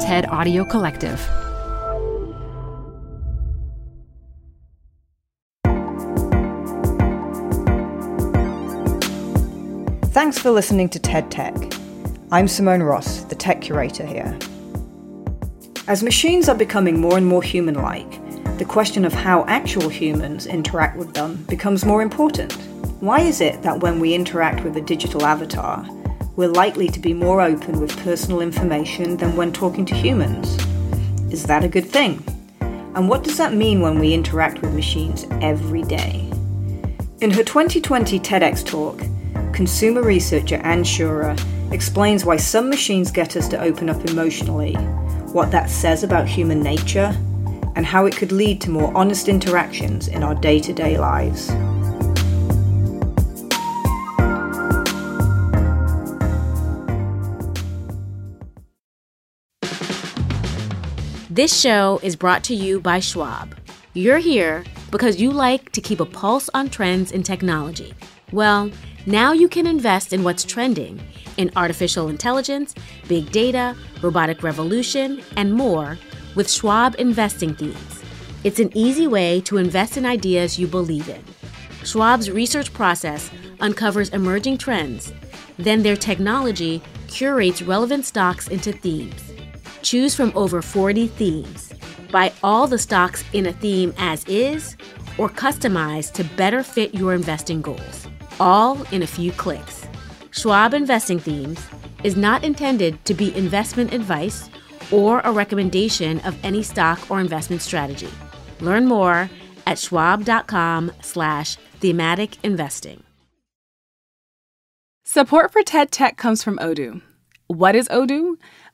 TED Audio Collective. Thanks for listening to TED Tech. I'm Simone Ross, the tech curator here. As machines are becoming more and more human like, the question of how actual humans interact with them becomes more important. Why is it that when we interact with a digital avatar, we're likely to be more open with personal information than when talking to humans? Is that a good thing? And what does that mean when we interact with machines every day? In her 2020 TEDx talk, consumer researcher Ann Schurer explains why some machines get us to open up emotionally, what that says about human nature, and how it could lead to more honest interactions in our day to day lives. This show is brought to you by Schwab. You're here because you like to keep a pulse on trends in technology. Well, now you can invest in what's trending in artificial intelligence, big data, robotic revolution, and more with Schwab Investing Themes. It's an easy way to invest in ideas you believe in. Schwab's research process uncovers emerging trends, then their technology curates relevant stocks into themes. Choose from over 40 themes. Buy all the stocks in a theme as is or customize to better fit your investing goals, all in a few clicks. Schwab Investing Themes is not intended to be investment advice or a recommendation of any stock or investment strategy. Learn more at schwab.com slash thematic investing. Support for TED Tech comes from Odoo. What is Odoo?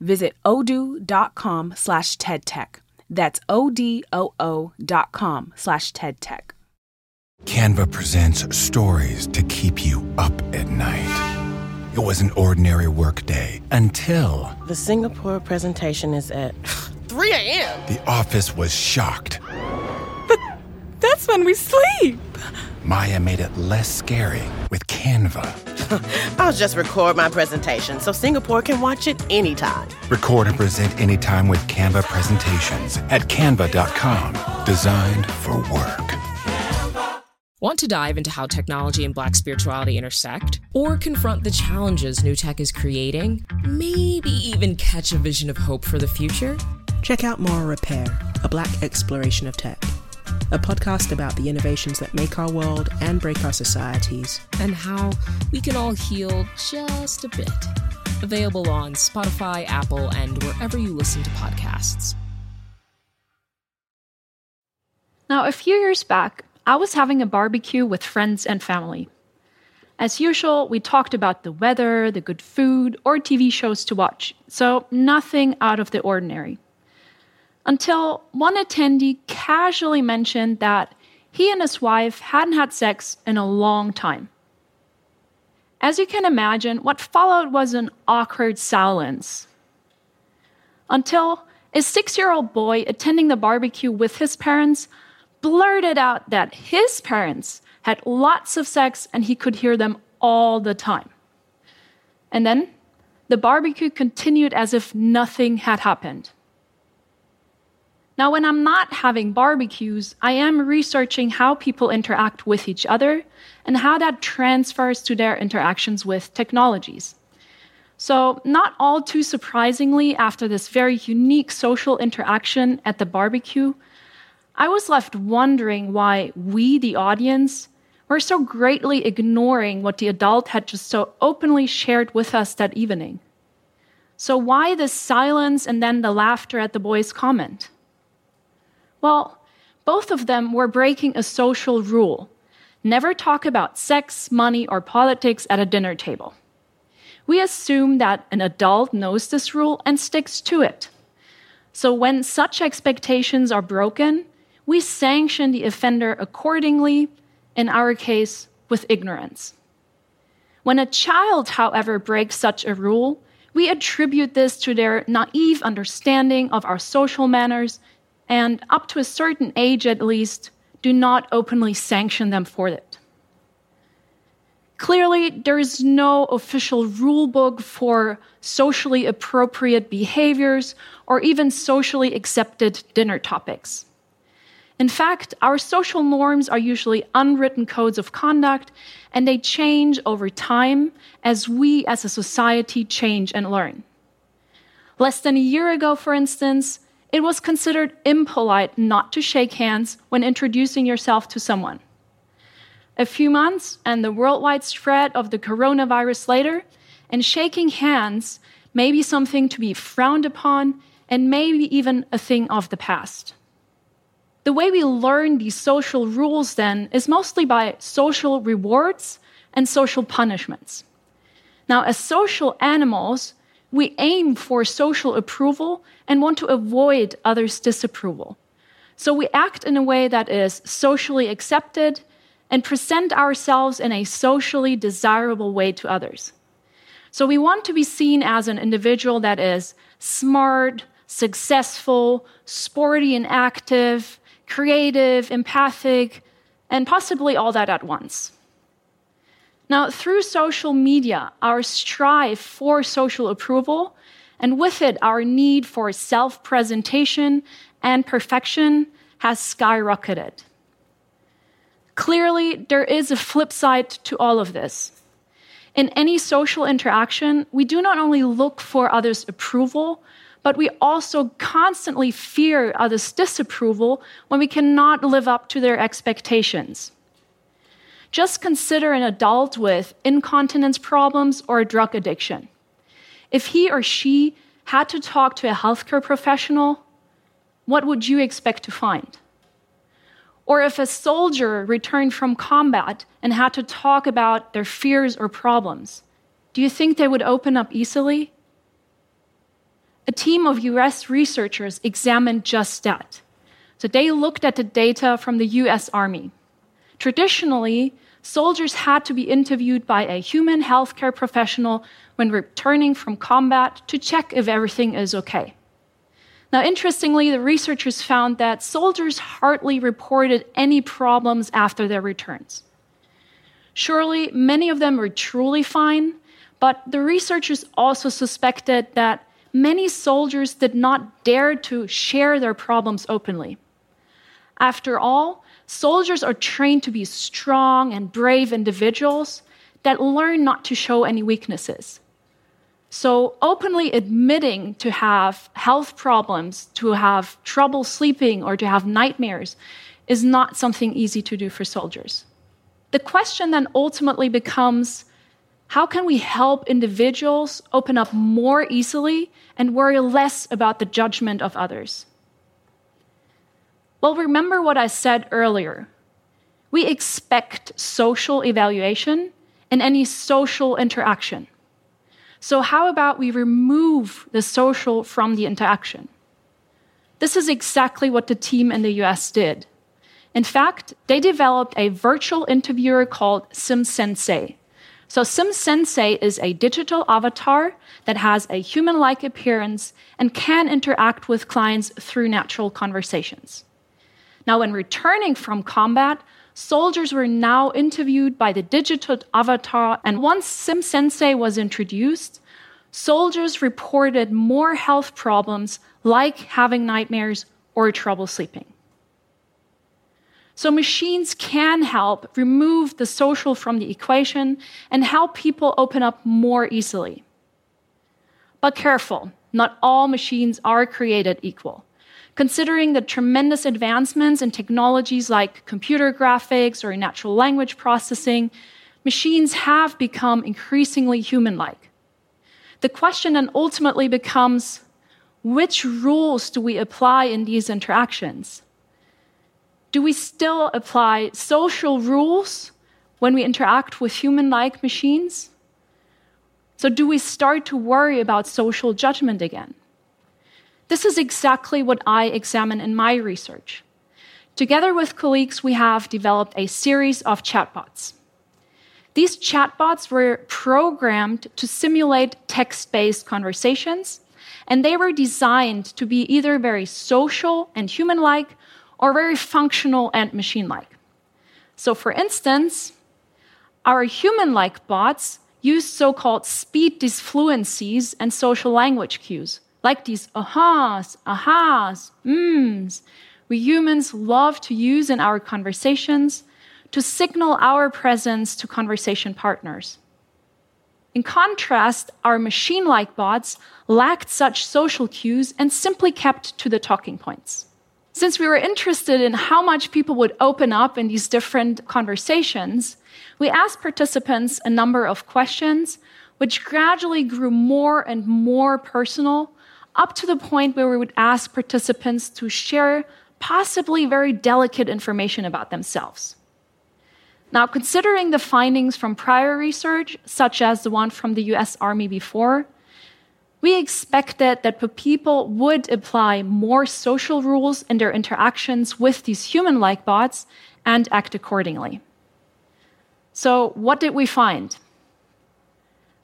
visit odoo.com slash tedtech. That's O-D-O-O dot com slash tedtech. Canva presents stories to keep you up at night. It was an ordinary workday until The Singapore presentation is at 3 a.m. the office was shocked. But That's when we sleep. Maya made it less scary with Canva. I'll just record my presentation so Singapore can watch it anytime. Record and present anytime with Canva presentations at canva.com. Designed for work. Want to dive into how technology and black spirituality intersect? Or confront the challenges new tech is creating? Maybe even catch a vision of hope for the future? Check out Moral Repair, a black exploration of tech. A podcast about the innovations that make our world and break our societies. And how we can all heal just a bit. Available on Spotify, Apple, and wherever you listen to podcasts. Now, a few years back, I was having a barbecue with friends and family. As usual, we talked about the weather, the good food, or TV shows to watch, so nothing out of the ordinary. Until one attendee casually mentioned that he and his wife hadn't had sex in a long time. As you can imagine, what followed was an awkward silence. Until a six year old boy attending the barbecue with his parents blurted out that his parents had lots of sex and he could hear them all the time. And then the barbecue continued as if nothing had happened. Now, when I'm not having barbecues, I am researching how people interact with each other and how that transfers to their interactions with technologies. So, not all too surprisingly, after this very unique social interaction at the barbecue, I was left wondering why we, the audience, were so greatly ignoring what the adult had just so openly shared with us that evening. So, why the silence and then the laughter at the boy's comment? Well, both of them were breaking a social rule never talk about sex, money, or politics at a dinner table. We assume that an adult knows this rule and sticks to it. So when such expectations are broken, we sanction the offender accordingly, in our case, with ignorance. When a child, however, breaks such a rule, we attribute this to their naive understanding of our social manners and, up to a certain age at least, do not openly sanction them for it. Clearly, there is no official rule book for socially appropriate behaviors or even socially accepted dinner topics. In fact, our social norms are usually unwritten codes of conduct, and they change over time as we as a society change and learn. Less than a year ago, for instance, it was considered impolite not to shake hands when introducing yourself to someone. A few months and the worldwide spread of the coronavirus later, and shaking hands may be something to be frowned upon and maybe even a thing of the past. The way we learn these social rules then is mostly by social rewards and social punishments. Now, as social animals, we aim for social approval and want to avoid others' disapproval. So we act in a way that is socially accepted and present ourselves in a socially desirable way to others. So we want to be seen as an individual that is smart, successful, sporty and active, creative, empathic, and possibly all that at once. Now, through social media, our strive for social approval, and with it, our need for self presentation and perfection, has skyrocketed. Clearly, there is a flip side to all of this. In any social interaction, we do not only look for others' approval, but we also constantly fear others' disapproval when we cannot live up to their expectations. Just consider an adult with incontinence problems or a drug addiction. If he or she had to talk to a healthcare professional, what would you expect to find? Or if a soldier returned from combat and had to talk about their fears or problems, do you think they would open up easily? A team of US researchers examined just that. So they looked at the data from the US Army. Traditionally, soldiers had to be interviewed by a human healthcare professional when returning from combat to check if everything is okay. Now, interestingly, the researchers found that soldiers hardly reported any problems after their returns. Surely, many of them were truly fine, but the researchers also suspected that many soldiers did not dare to share their problems openly. After all, Soldiers are trained to be strong and brave individuals that learn not to show any weaknesses. So, openly admitting to have health problems, to have trouble sleeping, or to have nightmares is not something easy to do for soldiers. The question then ultimately becomes how can we help individuals open up more easily and worry less about the judgment of others? Well, remember what I said earlier. We expect social evaluation in any social interaction. So, how about we remove the social from the interaction? This is exactly what the team in the US did. In fact, they developed a virtual interviewer called SimSensei. So, SimSensei is a digital avatar that has a human like appearance and can interact with clients through natural conversations. Now, when returning from combat, soldiers were now interviewed by the digital avatar, and once SimSensei was introduced, soldiers reported more health problems like having nightmares or trouble sleeping. So, machines can help remove the social from the equation and help people open up more easily. But careful, not all machines are created equal considering the tremendous advancements in technologies like computer graphics or natural language processing, machines have become increasingly human like. The question then ultimately becomes which rules do we apply in these interactions? Do we still apply social rules when we interact with human like machines? So, do we start to worry about social judgment again? This is exactly what I examine in my research. Together with colleagues, we have developed a series of chatbots. These chatbots were programmed to simulate text based conversations, and they were designed to be either very social and human like or very functional and machine like. So, for instance, our human like bots use so called speech disfluencies and social language cues, like these ahas, ahas, mms, we humans love to use in our conversations to signal our presence to conversation partners. In contrast, our machine like bots lacked such social cues and simply kept to the talking points. Since we were interested in how much people would open up in these different conversations, we asked participants a number of questions, which gradually grew more and more personal, up to the point where we would ask participants to share possibly very delicate information about themselves. Now, considering the findings from prior research, such as the one from the US Army before, we expected that people would apply more social rules in their interactions with these human like bots and act accordingly. So, what did we find?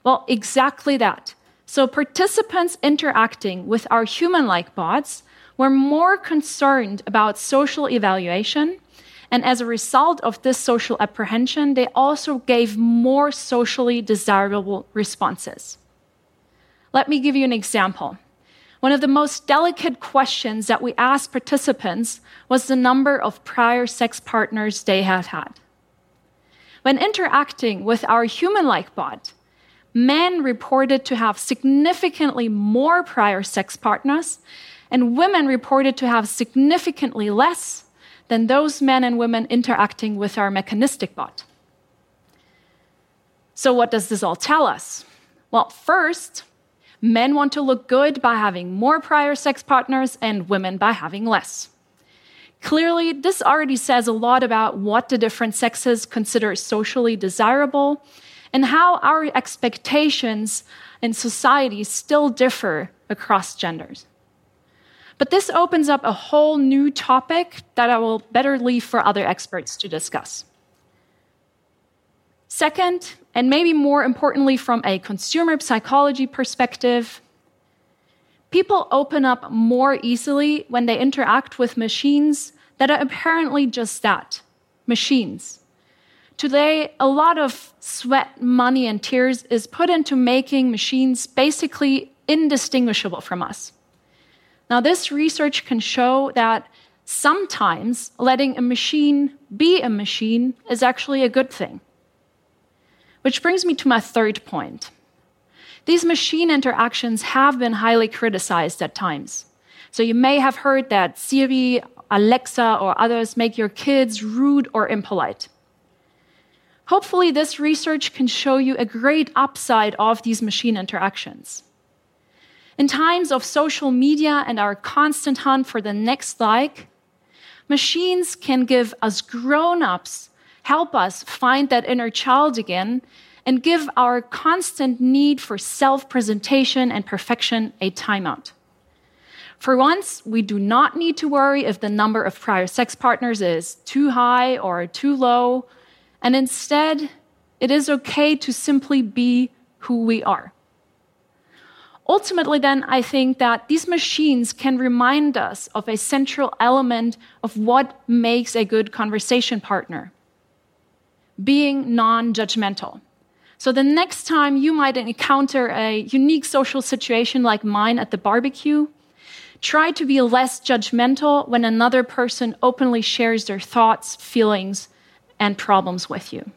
Well, exactly that. So, participants interacting with our human like bots were more concerned about social evaluation. And as a result of this social apprehension, they also gave more socially desirable responses. Let me give you an example. One of the most delicate questions that we asked participants was the number of prior sex partners they had had. When interacting with our human like bot, men reported to have significantly more prior sex partners and women reported to have significantly less than those men and women interacting with our mechanistic bot. So, what does this all tell us? Well, first, men want to look good by having more prior sex partners and women by having less. Clearly, this already says a lot about what the different sexes consider socially desirable and how our expectations in society still differ across genders. But this opens up a whole new topic that I will better leave for other experts to discuss. Second, and maybe more importantly from a consumer psychology perspective, people open up more easily when they interact with machines that are apparently just that machines. Today, a lot of sweat, money, and tears is put into making machines basically indistinguishable from us. Now, this research can show that sometimes letting a machine be a machine is actually a good thing. Which brings me to my third point. These machine interactions have been highly criticized at times. So you may have heard that Siri, Alexa, or others make your kids rude or impolite. Hopefully, this research can show you a great upside of these machine interactions. In times of social media and our constant hunt for the next like, machines can give us grown ups, help us find that inner child again, and give our constant need for self presentation and perfection a timeout. For once, we do not need to worry if the number of prior sex partners is too high or too low, and instead, it is okay to simply be who we are. Ultimately, then, I think that these machines can remind us of a central element of what makes a good conversation partner being non judgmental. So, the next time you might encounter a unique social situation like mine at the barbecue, try to be less judgmental when another person openly shares their thoughts, feelings, and problems with you.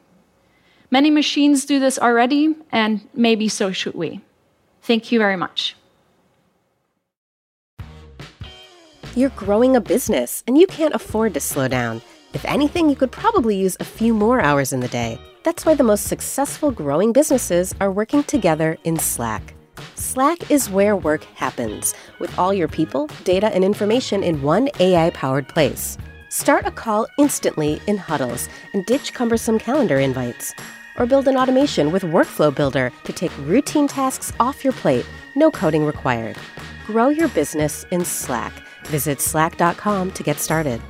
Many machines do this already, and maybe so should we. Thank you very much. You're growing a business and you can't afford to slow down. If anything, you could probably use a few more hours in the day. That's why the most successful growing businesses are working together in Slack. Slack is where work happens, with all your people, data, and information in one AI powered place. Start a call instantly in huddles and ditch cumbersome calendar invites or build an automation with Workflow Builder to take routine tasks off your plate, no coding required. grow your business in Slack. Visit slack.com to get started.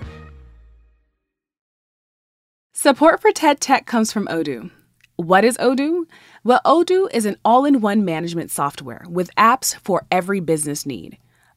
Support for TED Tech comes from Odoo. What is Odoo? Well, Odoo is an all in one management software with apps for every business need.